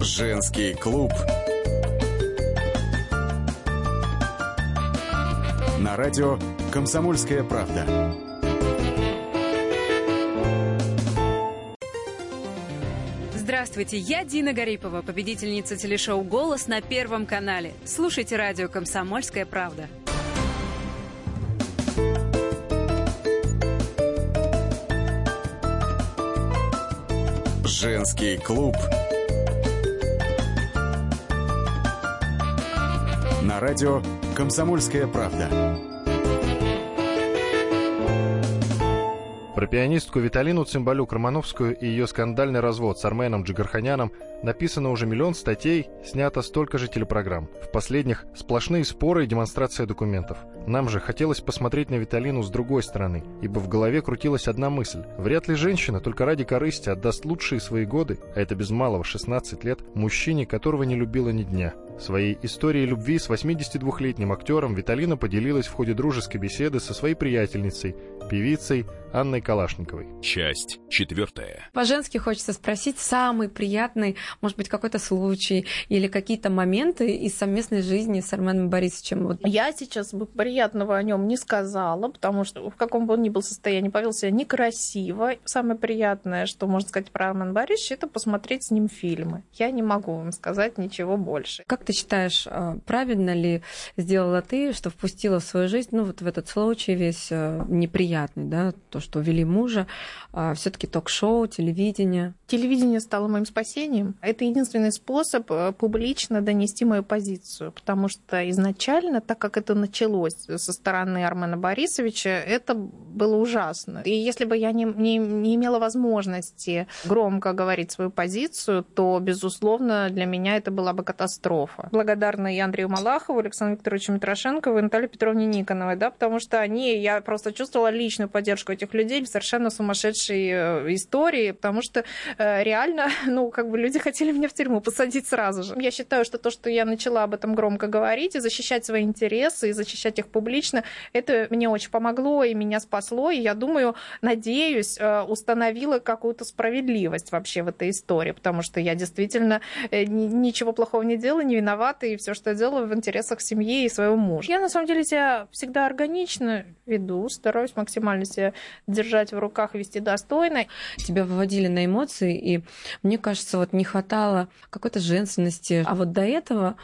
Женский клуб. На радио «Комсомольская правда». Здравствуйте. Здравствуйте, я Дина Гарипова, победительница телешоу «Голос» на Первом канале. Слушайте радио «Комсомольская правда». Женский клуб. На радио «Комсомольская правда». Про пианистку Виталину Цимбалюк-Романовскую и ее скандальный развод с Арменом Джигарханяном написано уже миллион статей, снято столько же телепрограмм. В последних сплошные споры и демонстрация документов. Нам же хотелось посмотреть на Виталину с другой стороны, ибо в голове крутилась одна мысль. Вряд ли женщина только ради корысти отдаст лучшие свои годы, а это без малого 16 лет, мужчине, которого не любила ни дня. Своей историей любви с 82-летним актером Виталина поделилась в ходе дружеской беседы со своей приятельницей, певицей Анной Калашниковой. Часть четвертая. По-женски хочется спросить самый приятный, может быть, какой-то случай или какие-то моменты из совместной жизни с Арменом Борисовичем. Вот. Я сейчас бы приятного о нем не сказала, потому что в каком бы он ни был состоянии, повел себя некрасиво. Самое приятное, что можно сказать про Армена Борисовича, это посмотреть с ним фильмы. Я не могу вам сказать ничего больше. Как ты считаешь, а, правильно ли сделала ты, что впустила в свою жизнь, ну, вот в этот случай весь а, неприятный, да, то, что увели мужа, а, все-таки ток-шоу, телевидение? Телевидение стало моим спасением. Это единственный способ э, публично донести мою позицию, потому что изначально, так как это началось со стороны Армена Борисовича, это было ужасно. И если бы я не, не, не имела возможности громко говорить свою позицию, то, безусловно, для меня это была бы катастрофа. Благодарна и Андрею Малахову, Александру Викторовичу Митрошенкову и Наталье Петровне Никоновой, да, потому что они, я просто чувствовала личную поддержку этих людей в совершенно сумасшедшей э, истории, потому что э, реально, ну, как бы люди хотели меня в тюрьму посадить сразу же. Я считаю, что то, что я начала об этом громко говорить и защищать свои интересы, и защищать их публично, это мне очень помогло и меня спасло, и я думаю, надеюсь, э, установила какую-то справедливость вообще в этой истории, потому что я действительно ничего плохого не делала, не виновата, и все, что я делала в интересах семьи и своего мужа. Я, на самом деле, себя всегда органично веду, стараюсь максимально себя держать в руках, вести достойно. Тебя выводили на эмоции, и мне кажется, вот не хватало какой-то женственности. А вот до этого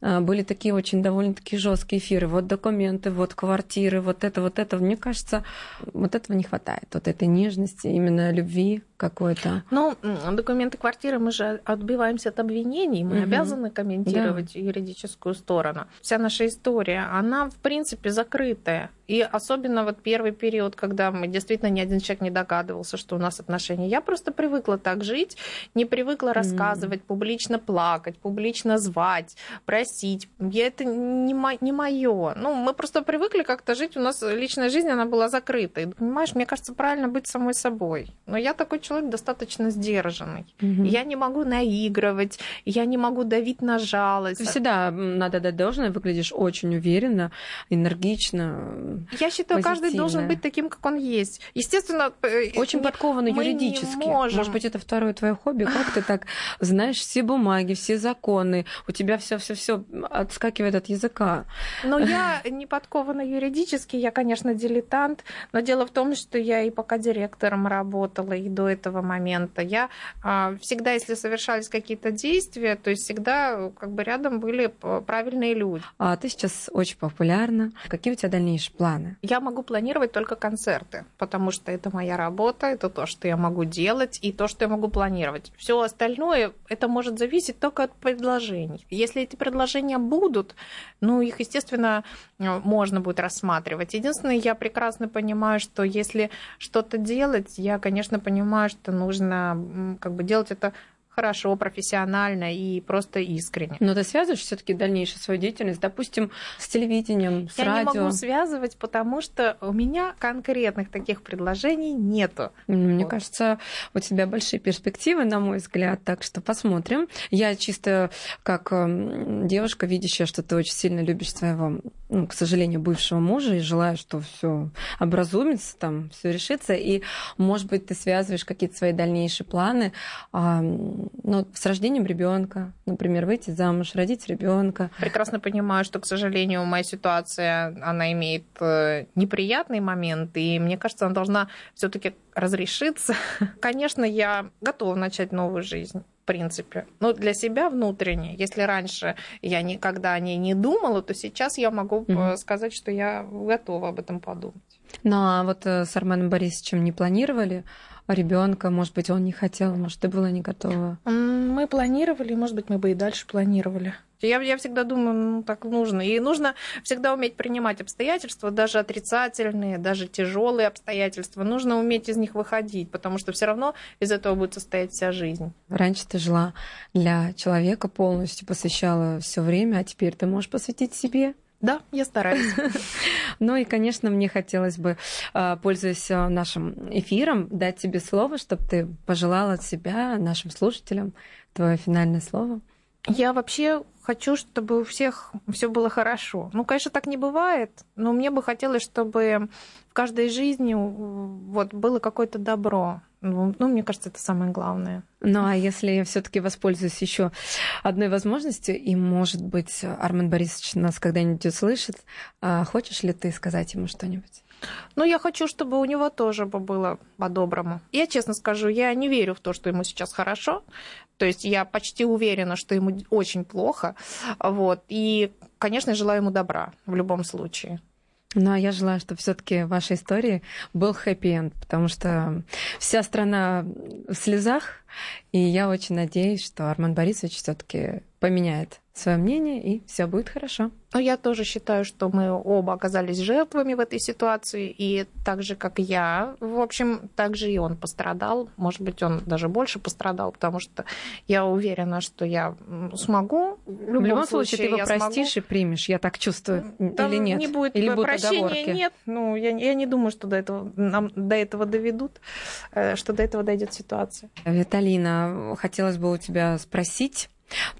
а, были такие очень довольно-таки жесткие эфиры. Вот документы, вот квартиры, вот это, вот это. Мне кажется, вот этого не хватает. Вот этой нежности, именно любви какой-то. Ну, документы квартиры, мы же отбиваемся от обвинений, мы угу. обязаны комментировать да. юридическую сторону. Вся наша история, она, в принципе, закрытая. И особенно вот первый период, когда мы действительно ни один человек не догадывался, что у нас отношения. Я просто привыкла так жить, не привыкла рассказывать, mm. публично плакать, публично звать, просить. Я, это не, мо- не мое. Ну, мы просто привыкли как-то жить, у нас личная жизнь, она была закрытой. Понимаешь, мне кажется, правильно быть самой собой. Но я такой человек достаточно сдержанный. Mm-hmm. Я не могу наигрывать, я не могу давить на жалость. Всегда надо дать должное, выглядишь очень уверенно, энергично, я считаю, каждый должен быть таким, как он есть. Естественно, э, очень подкованный юридически. можем. Может быть, это второе твое хобби. Как ты так знаешь все бумаги, все законы, у тебя все, все, все отскакивает от языка. Но я не подкована юридически, я, конечно, дилетант, но дело в том, что я и пока директором работала, и до этого момента. Я а, всегда, если совершались какие-то действия, то есть всегда как бы рядом были правильные люди. А ты сейчас очень популярна. Какие у тебя дальнейшие планы? Я могу планировать только концерты, потому что это моя работа, это то, что я могу делать и то, что я могу планировать. Все остальное, это может зависеть только от предложений. Если эти предложения будут, ну, их, естественно, можно будет рассматривать. Единственное, я прекрасно понимаю, что если что-то делать, я, конечно, понимаю, что нужно как бы делать это хорошо, профессионально и просто искренне. Но ты связываешь все-таки дальнейшую свою деятельность, допустим, с телевидением, с Я радио? Я не могу связывать, потому что у меня конкретных таких предложений нету. Мне вот. кажется, у тебя большие перспективы, на мой взгляд, так что посмотрим. Я чисто как эм, девушка, видящая, что ты очень сильно любишь своего, ну, к сожалению, бывшего мужа и желаю, что все образумится, там все решится, и, может быть, ты связываешь какие-то свои дальнейшие планы ну, с рождением ребенка, например, выйти замуж, родить ребенка. Прекрасно понимаю, что, к сожалению, моя ситуация, она имеет э, неприятный момент, и мне кажется, она должна все-таки разрешиться. Конечно, я готова начать новую жизнь принципе. Но для себя внутренне, если раньше я никогда о ней не думала, то сейчас я могу mm-hmm. сказать, что я готова об этом подумать. Ну а вот э, с Арменом Борисовичем не планировали ребенка, может быть, он не хотел, может, ты была не готова? Мы планировали, может быть, мы бы и дальше планировали. Я, я всегда думаю, ну, так нужно. И нужно всегда уметь принимать обстоятельства, даже отрицательные, даже тяжелые обстоятельства. Нужно уметь из них выходить, потому что все равно из этого будет состоять вся жизнь. Раньше ты жила для человека полностью, посвящала все время, а теперь ты можешь посвятить себе. Да, я стараюсь. Ну и, конечно, мне хотелось бы, а, пользуясь а, нашим эфиром, дать тебе слово, чтобы ты пожелала от себя, нашим слушателям, твое финальное слово. Я вообще хочу, чтобы у всех все было хорошо. Ну, конечно, так не бывает, но мне бы хотелось, чтобы в каждой жизни вот было какое-то добро. Ну, ну, мне кажется, это самое главное. Ну, а если я все-таки воспользуюсь еще одной возможностью, и, может быть, Армен Борисович нас когда-нибудь услышит, а хочешь ли ты сказать ему что-нибудь? Ну, я хочу, чтобы у него тоже было по-доброму. Я честно скажу, я не верю в то, что ему сейчас хорошо. То есть я почти уверена, что ему очень плохо. Вот. И, конечно, желаю ему добра в любом случае. Ну, а я желаю, чтобы все-таки в вашей истории был хэппи-энд, потому что вся страна в слезах, и я очень надеюсь, что Арман Борисович все-таки поменяет свое мнение, и все будет хорошо. Но я тоже считаю, что мы оба оказались жертвами в этой ситуации, и так же, как я, в общем, так же и он пострадал. Может быть, он даже больше пострадал, потому что я уверена, что я смогу. В любом, в любом случае, случае, ты его простишь смогу. и примешь, я так чувствую, Там или нет? Не будет или будут прощения, оговорки? нет. Ну, я, я не думаю, что до этого, нам до этого доведут, э, что до этого дойдет ситуация. Виталина, хотелось бы у тебя спросить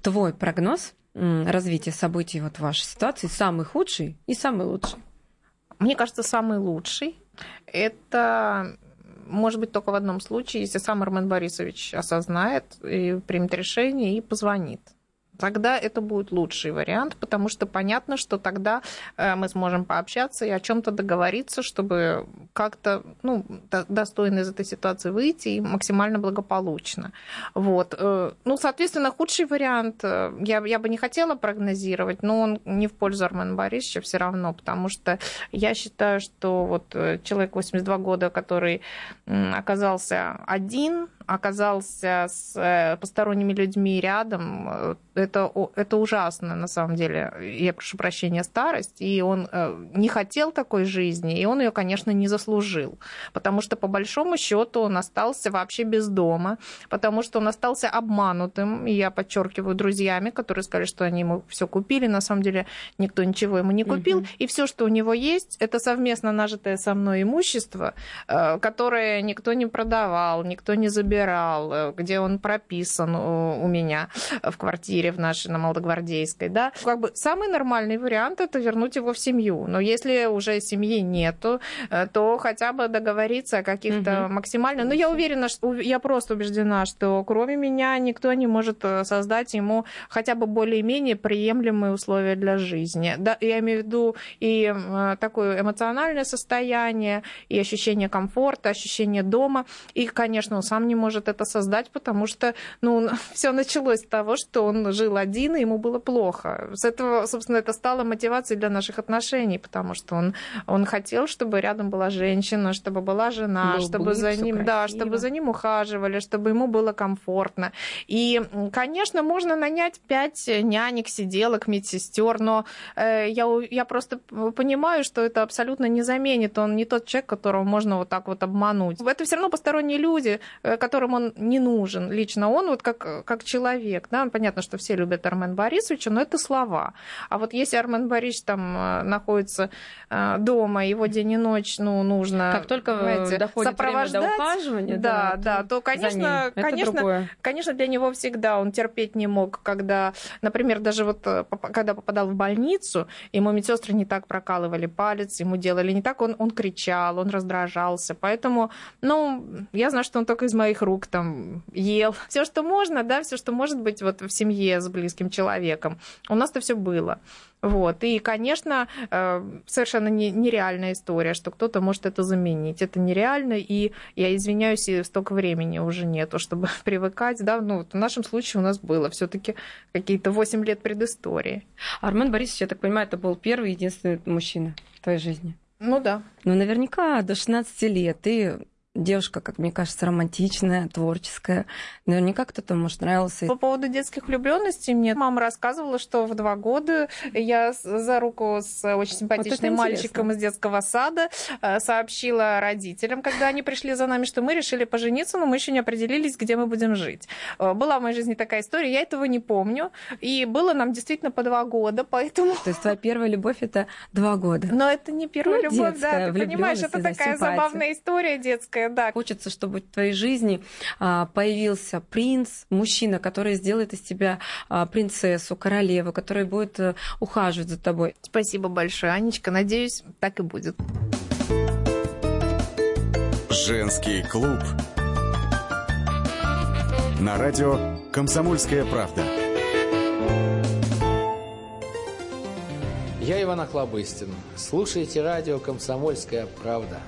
твой прогноз развития событий вот в вашей ситуации самый худший и самый лучший? Мне кажется, самый лучший это может быть только в одном случае, если сам Армен Борисович осознает и примет решение и позвонит тогда это будет лучший вариант, потому что понятно, что тогда э, мы сможем пообщаться и о чем-то договориться, чтобы как-то ну, достойно из этой ситуации выйти и максимально благополучно. Вот. Э, ну, соответственно, худший вариант э, я, я бы не хотела прогнозировать, но он не в пользу Армена Борисовича все равно, потому что я считаю, что вот человек 82 года, который оказался один, оказался с посторонними людьми рядом, это, это ужасно, на самом деле. Я прошу прощения, старость. И он э, не хотел такой жизни, и он ее, конечно, не заслужил. Потому что, по большому счету, он остался вообще без дома, потому что он остался обманутым, и я подчеркиваю, друзьями, которые сказали, что они ему все купили. На самом деле никто ничего ему не купил. Угу. И все, что у него есть, это совместно нажитое со мной имущество, э, которое никто не продавал, никто не забирал, э, где он прописан у меня в квартире в нашей, на Молодогвардейской, да, как бы самый нормальный вариант это вернуть его в семью. Но если уже семьи нету, э, то хотя бы договориться о каких-то угу. максимально. Но я уверена, что я просто убеждена, что кроме меня никто не может э, создать ему хотя бы более-менее приемлемые условия для жизни. Да, я имею в виду и э, такое эмоциональное состояние, и ощущение комфорта, ощущение дома. И, конечно, он сам не может это создать, потому что ну, все началось с того, что он жил один, и ему было плохо. С этого, собственно, это стало мотивацией для наших отношений, потому что он, он хотел, чтобы рядом была женщина, чтобы была жена, Был чтобы за ним, да, чтобы за ним ухаживали, чтобы ему было комфортно. И, конечно, можно нанять пять нянек, сиделок, медсестер, но э, я, я просто понимаю, что это абсолютно не заменит. Он не тот человек, которого можно вот так вот обмануть. Это все равно посторонние люди, э, которым он не нужен. Лично он вот как, как человек. Да? Понятно, что все любят Армен Борисовича, но это слова. А вот если Армен Борисович там э, находится э, дома, его день и ночь, ну, нужно как только знаете, доходит сопровождать, время до ухаживания, да, да, то, конечно, конечно, конечно, для него всегда он терпеть не мог, когда, например, даже вот э, когда попадал в больницу, ему медсестры не так прокалывали палец, ему делали не так, он, он кричал, он раздражался. Поэтому, ну, я знаю, что он только из моих моих рук там ел. Все, что можно, да, все, что может быть вот в семье с близким человеком. У нас это все было. Вот. И, конечно, э, совершенно нереальная история, что кто-то может это заменить. Это нереально, и я извиняюсь, и столько времени уже нету, чтобы привыкать. Да? Ну, вот в нашем случае у нас было все таки какие-то 8 лет предыстории. Армен Борисович, я так понимаю, это был первый единственный мужчина в твоей жизни? Ну да. Ну, наверняка до 16 лет ты девушка, как мне кажется, романтичная, творческая. Наверняка кто-то, может, нравился. По поводу детских влюбленностей мне мама рассказывала, что в два года я за руку с очень симпатичным вот мальчиком из детского сада э, сообщила родителям, когда они пришли за нами, что мы решили пожениться, но мы еще не определились, где мы будем жить. Э, была в моей жизни такая история, я этого не помню. И было нам действительно по два года, поэтому... То есть твоя первая любовь — это два года? Но это не первая ну, любовь, да. Ты понимаешь, это такая симпатия. забавная история детская да. Хочется, чтобы в твоей жизни а, появился принц, мужчина, который сделает из тебя а, принцессу, королеву, который будет э, ухаживать за тобой. Спасибо большое, Анечка. Надеюсь, так и будет. Женский клуб. На радио «Комсомольская правда». Я Иван Охлобыстин. Слушайте радио «Комсомольская правда».